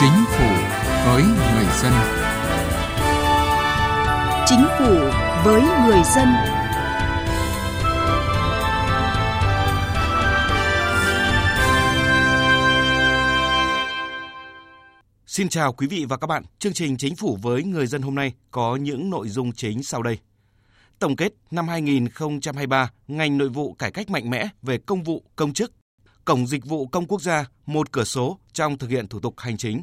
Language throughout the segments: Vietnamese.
Chính phủ với người dân. Chính phủ với người dân. Xin chào quý vị và các bạn. Chương trình Chính phủ với người dân hôm nay có những nội dung chính sau đây. Tổng kết năm 2023, ngành nội vụ cải cách mạnh mẽ về công vụ, công chức. Cổng dịch vụ công quốc gia, một cửa số trong thực hiện thủ tục hành chính.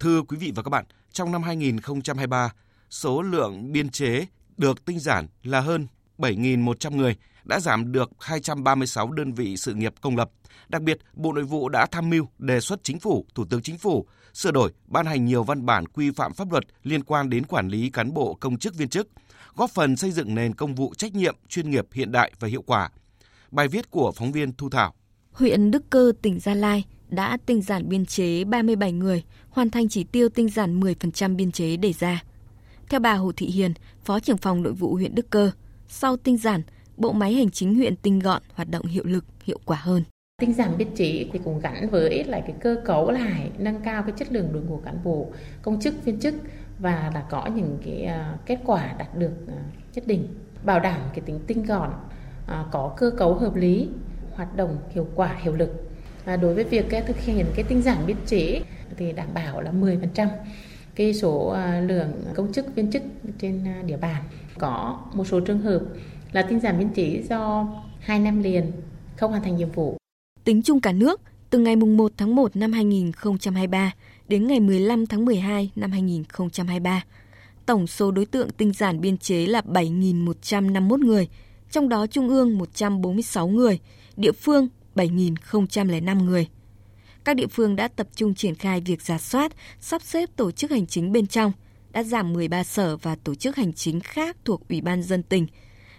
Thưa quý vị và các bạn, trong năm 2023, số lượng biên chế được tinh giản là hơn 7.100 người, đã giảm được 236 đơn vị sự nghiệp công lập. Đặc biệt, Bộ Nội vụ đã tham mưu đề xuất Chính phủ, Thủ tướng Chính phủ sửa đổi, ban hành nhiều văn bản quy phạm pháp luật liên quan đến quản lý cán bộ công chức viên chức, góp phần xây dựng nền công vụ trách nhiệm, chuyên nghiệp, hiện đại và hiệu quả. Bài viết của phóng viên Thu Thảo. Huyện Đức Cơ, tỉnh Gia Lai đã tinh giản biên chế 37 người, hoàn thành chỉ tiêu tinh giản 10% biên chế đề ra. Theo bà Hồ Thị Hiền, Phó trưởng phòng nội vụ huyện Đức Cơ, sau tinh giản, bộ máy hành chính huyện tinh gọn, hoạt động hiệu lực, hiệu quả hơn. Tinh giản biên chế thì cũng gắn với lại cái cơ cấu lại nâng cao cái chất lượng đội ngũ cán bộ, công chức, viên chức và đã có những cái à, kết quả đạt được à, nhất định, bảo đảm cái tính tinh gọn, à, có cơ cấu hợp lý, hoạt động hiệu quả, hiệu lực. Và đối với việc thực hiện cái tinh giản biên chế thì đảm bảo là 10% cái số lượng công chức viên chức trên địa bàn có một số trường hợp là tinh giản biên chế do hai năm liền không hoàn thành nhiệm vụ. Tính chung cả nước, từ ngày 1 tháng 1 năm 2023 đến ngày 15 tháng 12 năm 2023, tổng số đối tượng tinh giản biên chế là 7.151 người, trong đó Trung ương 146 người, địa phương 7.005 người. Các địa phương đã tập trung triển khai việc giả soát, sắp xếp tổ chức hành chính bên trong, đã giảm 13 sở và tổ chức hành chính khác thuộc Ủy ban dân tỉnh,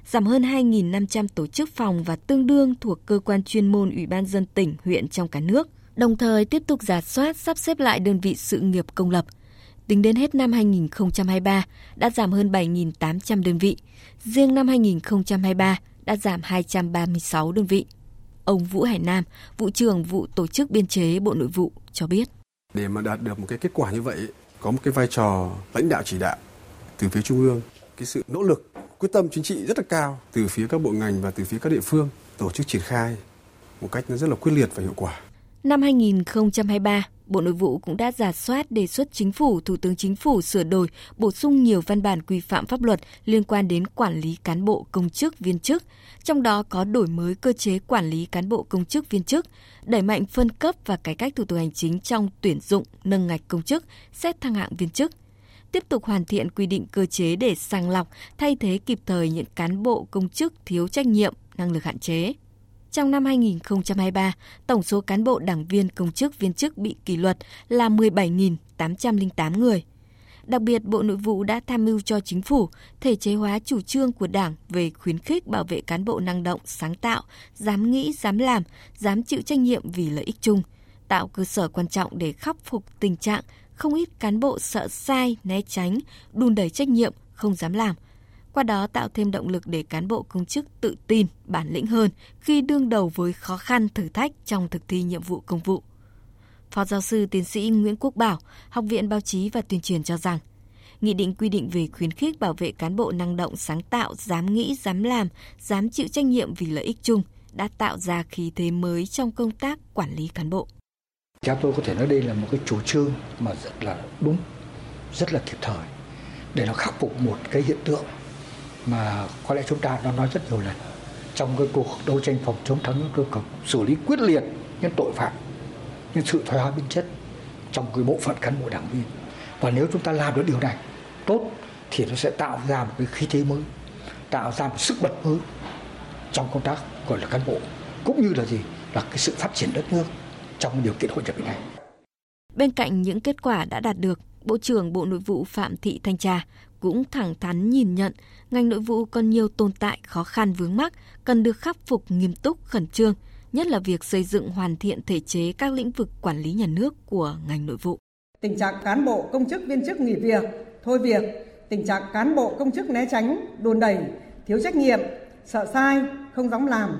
giảm hơn 2.500 tổ chức phòng và tương đương thuộc cơ quan chuyên môn Ủy ban dân tỉnh, huyện trong cả nước, đồng thời tiếp tục giả soát sắp xếp lại đơn vị sự nghiệp công lập. Tính đến hết năm 2023 đã giảm hơn 7.800 đơn vị, riêng năm 2023 đã giảm 236 đơn vị. Ông Vũ Hải Nam, vụ trưởng vụ tổ chức biên chế Bộ Nội vụ cho biết. Để mà đạt được một cái kết quả như vậy, có một cái vai trò lãnh đạo chỉ đạo từ phía trung ương, cái sự nỗ lực, quyết tâm chính trị rất là cao từ phía các bộ ngành và từ phía các địa phương tổ chức triển khai một cách nó rất là quyết liệt và hiệu quả. Năm 2023, Bộ Nội vụ cũng đã giả soát đề xuất Chính phủ, Thủ tướng Chính phủ sửa đổi, bổ sung nhiều văn bản quy phạm pháp luật liên quan đến quản lý cán bộ công chức viên chức, trong đó có đổi mới cơ chế quản lý cán bộ công chức viên chức, đẩy mạnh phân cấp và cải cách thủ tục hành chính trong tuyển dụng, nâng ngạch công chức, xét thăng hạng viên chức tiếp tục hoàn thiện quy định cơ chế để sàng lọc, thay thế kịp thời những cán bộ công chức thiếu trách nhiệm, năng lực hạn chế. Trong năm 2023, tổng số cán bộ đảng viên công chức viên chức bị kỷ luật là 17.808 người. Đặc biệt, Bộ Nội vụ đã tham mưu cho chính phủ thể chế hóa chủ trương của Đảng về khuyến khích bảo vệ cán bộ năng động, sáng tạo, dám nghĩ, dám làm, dám chịu trách nhiệm vì lợi ích chung, tạo cơ sở quan trọng để khắc phục tình trạng không ít cán bộ sợ sai, né tránh, đùn đẩy trách nhiệm, không dám làm, qua đó tạo thêm động lực để cán bộ công chức tự tin, bản lĩnh hơn khi đương đầu với khó khăn thử thách trong thực thi nhiệm vụ công vụ. Phó giáo sư tiến sĩ Nguyễn Quốc Bảo, Học viện Báo chí và Tuyên truyền cho rằng, Nghị định quy định về khuyến khích bảo vệ cán bộ năng động sáng tạo, dám nghĩ, dám làm, dám chịu trách nhiệm vì lợi ích chung đã tạo ra khí thế mới trong công tác quản lý cán bộ. Cha tôi có thể nói đây là một cái chủ trương mà rất là đúng, rất là kịp thời để nó khắc phục một cái hiện tượng mà có lẽ chúng ta đã nói rất nhiều lần trong cái cuộc đấu tranh phòng chống tham nhũng tiêu cực xử lý quyết liệt những tội phạm những sự thoái hóa biến chất trong cái bộ phận cán bộ đảng viên và nếu chúng ta làm được điều này tốt thì nó sẽ tạo ra một cái khí thế mới tạo ra một sức bật mới trong công tác gọi là cán bộ cũng như là gì là cái sự phát triển đất nước trong điều kiện hội nhập này. Bên cạnh những kết quả đã đạt được, Bộ trưởng Bộ Nội vụ Phạm Thị Thanh Trà cũng thẳng thắn nhìn nhận ngành nội vụ còn nhiều tồn tại khó khăn vướng mắc cần được khắc phục nghiêm túc khẩn trương, nhất là việc xây dựng hoàn thiện thể chế các lĩnh vực quản lý nhà nước của ngành nội vụ. Tình trạng cán bộ công chức viên chức nghỉ việc, thôi việc, tình trạng cán bộ công chức né tránh, đồn đẩy, thiếu trách nhiệm, sợ sai, không dám làm,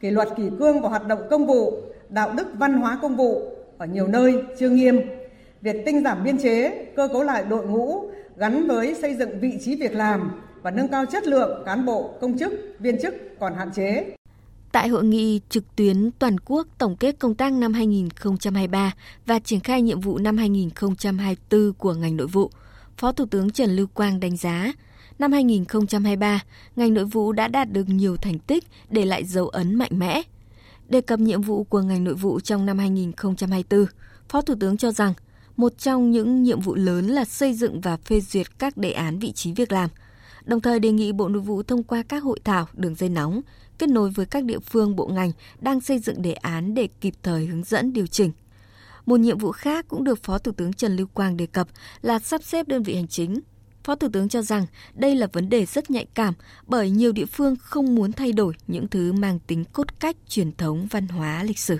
kỷ luật kỷ cương và hoạt động công vụ, đạo đức văn hóa công vụ ở nhiều nơi chưa nghiêm. Việc tinh giảm biên chế, cơ cấu lại đội ngũ gắn với xây dựng vị trí việc làm và nâng cao chất lượng cán bộ, công chức, viên chức còn hạn chế. Tại hội nghị trực tuyến toàn quốc tổng kết công tác năm 2023 và triển khai nhiệm vụ năm 2024 của ngành nội vụ, Phó Thủ tướng Trần Lưu Quang đánh giá, năm 2023, ngành nội vụ đã đạt được nhiều thành tích để lại dấu ấn mạnh mẽ. Đề cập nhiệm vụ của ngành nội vụ trong năm 2024, Phó Thủ tướng cho rằng một trong những nhiệm vụ lớn là xây dựng và phê duyệt các đề án vị trí việc làm, đồng thời đề nghị Bộ Nội vụ thông qua các hội thảo, đường dây nóng, kết nối với các địa phương bộ ngành đang xây dựng đề án để kịp thời hướng dẫn điều chỉnh. Một nhiệm vụ khác cũng được Phó Thủ tướng Trần Lưu Quang đề cập là sắp xếp đơn vị hành chính. Phó Thủ tướng cho rằng đây là vấn đề rất nhạy cảm bởi nhiều địa phương không muốn thay đổi những thứ mang tính cốt cách truyền thống văn hóa lịch sử.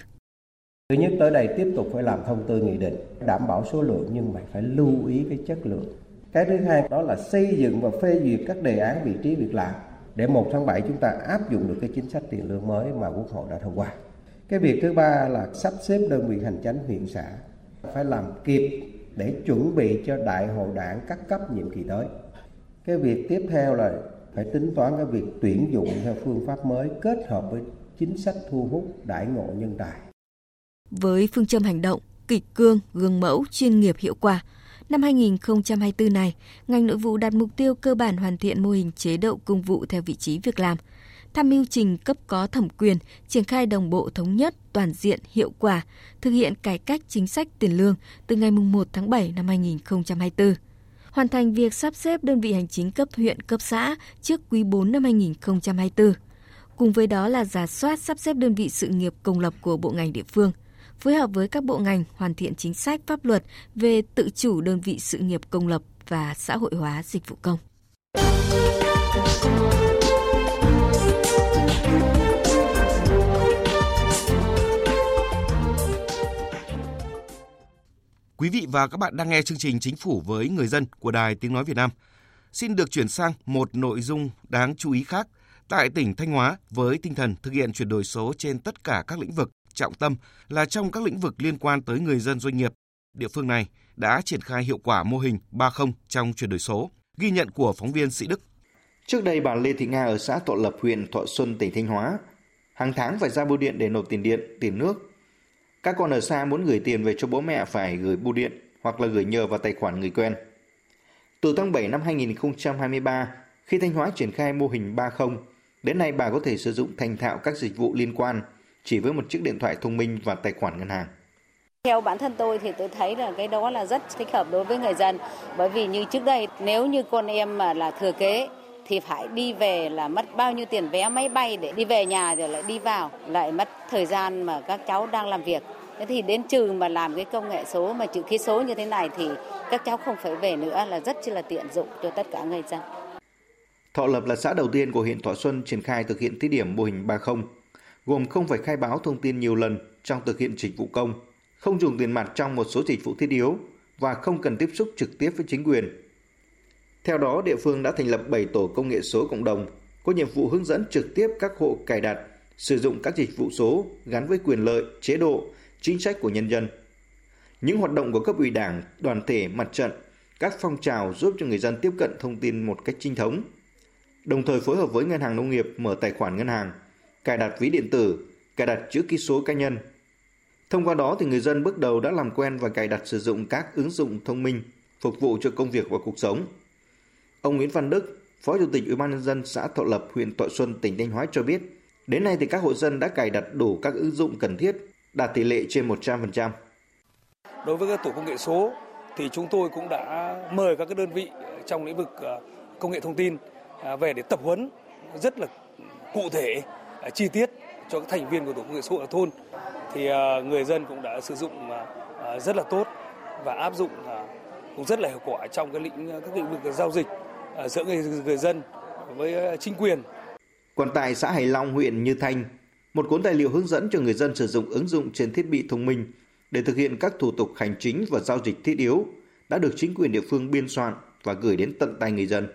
Thứ nhất tới đây tiếp tục phải làm thông tư nghị định, đảm bảo số lượng nhưng mà phải lưu ý cái chất lượng. Cái thứ hai đó là xây dựng và phê duyệt các đề án vị trí việc làm để 1 tháng 7 chúng ta áp dụng được cái chính sách tiền lương mới mà Quốc hội đã thông qua. Cái việc thứ ba là sắp xếp đơn vị hành chánh huyện xã phải làm kịp để chuẩn bị cho đại hội đảng các cấp nhiệm kỳ tới. Cái việc tiếp theo là phải tính toán cái việc tuyển dụng theo phương pháp mới kết hợp với chính sách thu hút đại ngộ nhân tài. Với phương châm hành động, kịch cương, gương mẫu, chuyên nghiệp hiệu quả, năm 2024 này, ngành nội vụ đặt mục tiêu cơ bản hoàn thiện mô hình chế độ công vụ theo vị trí việc làm, tham mưu trình cấp có thẩm quyền, triển khai đồng bộ thống nhất, toàn diện, hiệu quả, thực hiện cải cách chính sách tiền lương từ ngày 1 tháng 7 năm 2024 hoàn thành việc sắp xếp đơn vị hành chính cấp huyện, cấp xã trước quý 4 năm 2024. Cùng với đó là giả soát sắp xếp đơn vị sự nghiệp công lập của bộ ngành địa phương, phối hợp với các bộ ngành hoàn thiện chính sách pháp luật về tự chủ đơn vị sự nghiệp công lập và xã hội hóa dịch vụ công. Quý vị và các bạn đang nghe chương trình Chính phủ với người dân của Đài Tiếng Nói Việt Nam. Xin được chuyển sang một nội dung đáng chú ý khác. Tại tỉnh Thanh Hóa, với tinh thần thực hiện chuyển đổi số trên tất cả các lĩnh vực, trọng tâm là trong các lĩnh vực liên quan tới người dân doanh nghiệp, địa phương này đã triển khai hiệu quả mô hình 30 trong chuyển đổi số. Ghi nhận của phóng viên Sĩ Đức. Trước đây bà Lê Thị Nga ở xã Thọ Lập, huyện Thọ Xuân, tỉnh Thanh Hóa, hàng tháng phải ra bưu điện để nộp tiền điện, tiền nước các con ở xa muốn gửi tiền về cho bố mẹ phải gửi bưu điện hoặc là gửi nhờ vào tài khoản người quen. Từ tháng 7 năm 2023, khi Thanh Hóa triển khai mô hình 30, đến nay bà có thể sử dụng thành thạo các dịch vụ liên quan chỉ với một chiếc điện thoại thông minh và tài khoản ngân hàng. Theo bản thân tôi thì tôi thấy là cái đó là rất thích hợp đối với người dân. Bởi vì như trước đây nếu như con em mà là thừa kế thì phải đi về là mất bao nhiêu tiền vé máy bay để đi về nhà rồi lại đi vào, lại mất thời gian mà các cháu đang làm việc. Thế thì đến trường mà làm cái công nghệ số mà chữ ký số như thế này thì các cháu không phải về nữa là rất là tiện dụng cho tất cả người dân. Thọ Lập là xã đầu tiên của huyện Thọ Xuân triển khai thực hiện thí điểm mô hình 30, gồm không phải khai báo thông tin nhiều lần trong thực hiện dịch vụ công, không dùng tiền mặt trong một số dịch vụ thiết yếu và không cần tiếp xúc trực tiếp với chính quyền. Theo đó, địa phương đã thành lập 7 tổ công nghệ số cộng đồng, có nhiệm vụ hướng dẫn trực tiếp các hộ cài đặt, sử dụng các dịch vụ số gắn với quyền lợi, chế độ, chính sách của nhân dân. Những hoạt động của cấp ủy đảng, đoàn thể, mặt trận, các phong trào giúp cho người dân tiếp cận thông tin một cách chính thống. Đồng thời phối hợp với ngân hàng nông nghiệp mở tài khoản ngân hàng, cài đặt ví điện tử, cài đặt chữ ký số cá nhân. Thông qua đó thì người dân bước đầu đã làm quen và cài đặt sử dụng các ứng dụng thông minh phục vụ cho công việc và cuộc sống. Ông Nguyễn Văn Đức, Phó Chủ tịch Ủy ban nhân dân xã Thọ Lập, huyện Thọ Xuân, tỉnh Thanh Hóa cho biết, đến nay thì các hộ dân đã cài đặt đủ các ứng dụng cần thiết, đạt tỷ lệ trên 100%. Đối với các tổ công nghệ số thì chúng tôi cũng đã mời các cái đơn vị trong lĩnh vực ờ, công nghệ thông tin à, về để tập huấn rất là cụ thể, chi tiết cho các thành viên của tổ công nghệ số ở thôn. Thì à, người dân cũng đã sử dụng à, à, rất là tốt và áp dụng cũng rất là hiệu quả trong các lĩnh các lĩnh vực giao dịch giữa người, người dân với chính quyền. Còn tại xã Hải Long, huyện Như Thanh, một cuốn tài liệu hướng dẫn cho người dân sử dụng ứng dụng trên thiết bị thông minh để thực hiện các thủ tục hành chính và giao dịch thiết yếu đã được chính quyền địa phương biên soạn và gửi đến tận tay người dân.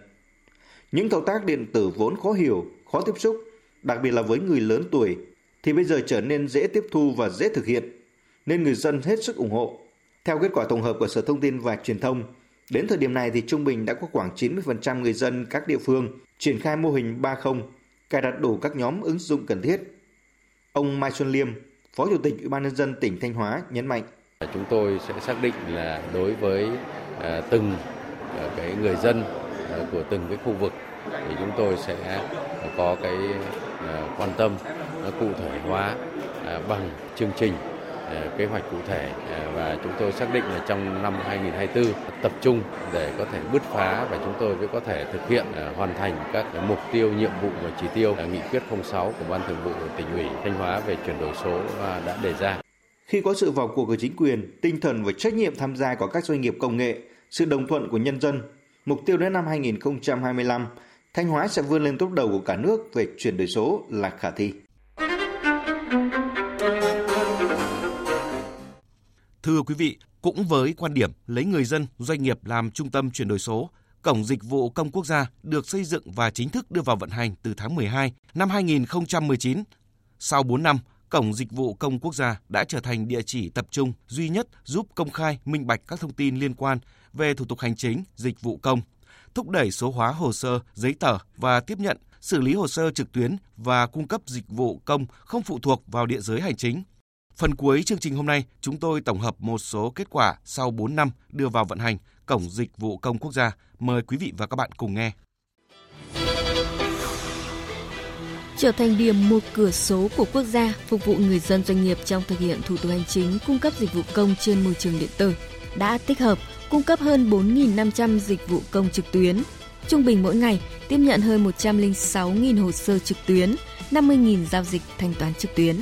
Những thao tác điện tử vốn khó hiểu, khó tiếp xúc, đặc biệt là với người lớn tuổi, thì bây giờ trở nên dễ tiếp thu và dễ thực hiện, nên người dân hết sức ủng hộ. Theo kết quả tổng hợp của Sở Thông tin và Truyền thông, đến thời điểm này thì trung bình đã có khoảng 90% người dân các địa phương triển khai mô hình 30, cài đặt đủ các nhóm ứng dụng cần thiết. Ông Mai Xuân Liêm, Phó Chủ tịch Ủy ban nhân dân tỉnh Thanh Hóa nhấn mạnh: Chúng tôi sẽ xác định là đối với ờ, từng ờ, cái người dân ờ, của từng cái khu vực thì chúng tôi sẽ có cái ờ, quan tâm ờ, cụ thể hóa ờ, bằng chương trình kế hoạch cụ thể và chúng tôi xác định là trong năm 2024 tập trung để có thể bứt phá và chúng tôi mới có thể thực hiện hoàn thành các mục tiêu, nhiệm vụ và chỉ tiêu nghị quyết 06 của Ban Thường vụ tỉnh ủy Thanh Hóa về chuyển đổi số đã đề ra. Khi có sự vào cuộc của chính quyền, tinh thần và trách nhiệm tham gia của các doanh nghiệp công nghệ, sự đồng thuận của nhân dân, mục tiêu đến năm 2025, Thanh Hóa sẽ vươn lên top đầu của cả nước về chuyển đổi số là khả thi. Thưa quý vị, cũng với quan điểm lấy người dân, doanh nghiệp làm trung tâm chuyển đổi số, Cổng Dịch vụ Công Quốc gia được xây dựng và chính thức đưa vào vận hành từ tháng 12 năm 2019. Sau 4 năm, Cổng Dịch vụ Công Quốc gia đã trở thành địa chỉ tập trung duy nhất giúp công khai, minh bạch các thông tin liên quan về thủ tục hành chính, dịch vụ công, thúc đẩy số hóa hồ sơ, giấy tờ và tiếp nhận, xử lý hồ sơ trực tuyến và cung cấp dịch vụ công không phụ thuộc vào địa giới hành chính. Phần cuối chương trình hôm nay, chúng tôi tổng hợp một số kết quả sau 4 năm đưa vào vận hành Cổng Dịch vụ Công Quốc gia. Mời quý vị và các bạn cùng nghe. trở thành điểm một cửa số của quốc gia phục vụ người dân doanh nghiệp trong thực hiện thủ tục hành chính cung cấp dịch vụ công trên môi trường điện tử đã tích hợp cung cấp hơn 4.500 dịch vụ công trực tuyến. Trung bình mỗi ngày tiếp nhận hơn 106.000 hồ sơ trực tuyến, 50.000 giao dịch thanh toán trực tuyến.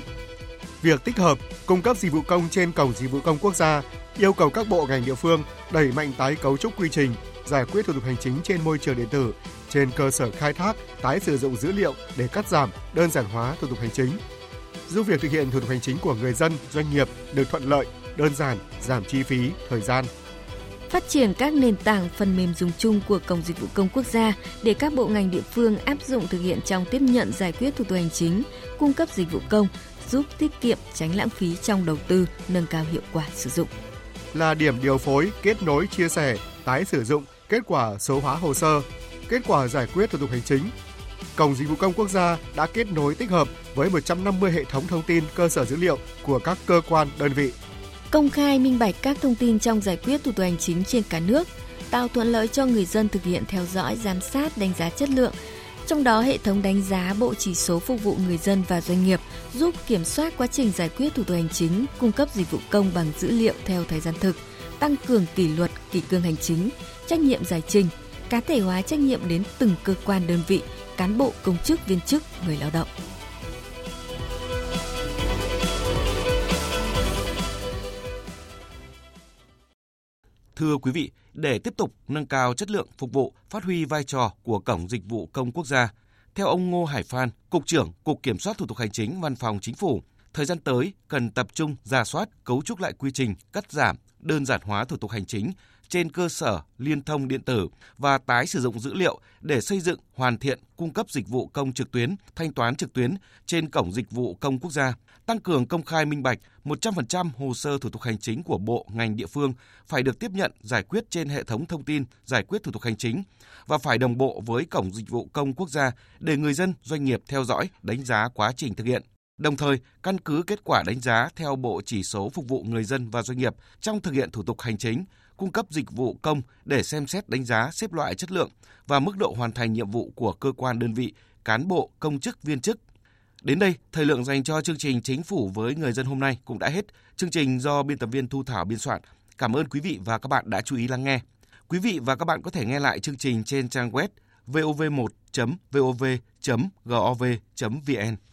Việc tích hợp cung cấp dịch vụ công trên cổng dịch vụ công quốc gia yêu cầu các bộ ngành địa phương đẩy mạnh tái cấu trúc quy trình, giải quyết thủ tục hành chính trên môi trường điện tử trên cơ sở khai thác, tái sử dụng dữ liệu để cắt giảm, đơn giản hóa thủ tục hành chính. Giúp việc thực hiện thủ tục hành chính của người dân, doanh nghiệp được thuận lợi, đơn giản, giảm chi phí, thời gian. Phát triển các nền tảng phần mềm dùng chung của Cổng Dịch vụ Công Quốc gia để các bộ ngành địa phương áp dụng thực hiện trong tiếp nhận giải quyết thủ tục hành chính, cung cấp dịch vụ công, giúp tiết kiệm tránh lãng phí trong đầu tư, nâng cao hiệu quả sử dụng. Là điểm điều phối, kết nối, chia sẻ, tái sử dụng, kết quả số hóa hồ sơ, kết quả giải quyết thủ tục hành chính. Cổng Dịch vụ Công Quốc gia đã kết nối tích hợp với 150 hệ thống thông tin cơ sở dữ liệu của các cơ quan, đơn vị. Công khai minh bạch các thông tin trong giải quyết thủ tục hành chính trên cả nước, tạo thuận lợi cho người dân thực hiện theo dõi, giám sát, đánh giá chất lượng. Trong đó, hệ thống đánh giá bộ chỉ số phục vụ người dân và doanh nghiệp giúp kiểm soát quá trình giải quyết thủ tục hành chính, cung cấp dịch vụ công bằng dữ liệu theo thời gian thực, tăng cường kỷ luật, kỷ cương hành chính, trách nhiệm giải trình, cá thể hóa trách nhiệm đến từng cơ quan đơn vị, cán bộ, công chức, viên chức, người lao động. Thưa quý vị, để tiếp tục nâng cao chất lượng phục vụ, phát huy vai trò của Cổng Dịch vụ Công Quốc gia, theo ông Ngô Hải Phan, Cục trưởng Cục Kiểm soát Thủ tục Hành chính Văn phòng Chính phủ, thời gian tới cần tập trung ra soát, cấu trúc lại quy trình, cắt giảm, đơn giản hóa thủ tục hành chính trên cơ sở liên thông điện tử và tái sử dụng dữ liệu để xây dựng, hoàn thiện, cung cấp dịch vụ công trực tuyến, thanh toán trực tuyến trên cổng dịch vụ công quốc gia, tăng cường công khai minh bạch, 100% hồ sơ thủ tục hành chính của bộ, ngành địa phương phải được tiếp nhận giải quyết trên hệ thống thông tin giải quyết thủ tục hành chính và phải đồng bộ với cổng dịch vụ công quốc gia để người dân, doanh nghiệp theo dõi, đánh giá quá trình thực hiện. Đồng thời, căn cứ kết quả đánh giá theo bộ chỉ số phục vụ người dân và doanh nghiệp trong thực hiện thủ tục hành chính, cung cấp dịch vụ công để xem xét đánh giá xếp loại chất lượng và mức độ hoàn thành nhiệm vụ của cơ quan đơn vị, cán bộ, công chức, viên chức. Đến đây, thời lượng dành cho chương trình Chính phủ với người dân hôm nay cũng đã hết. Chương trình do biên tập viên Thu Thảo biên soạn. Cảm ơn quý vị và các bạn đã chú ý lắng nghe. Quý vị và các bạn có thể nghe lại chương trình trên trang web vov1.vov.gov.vn.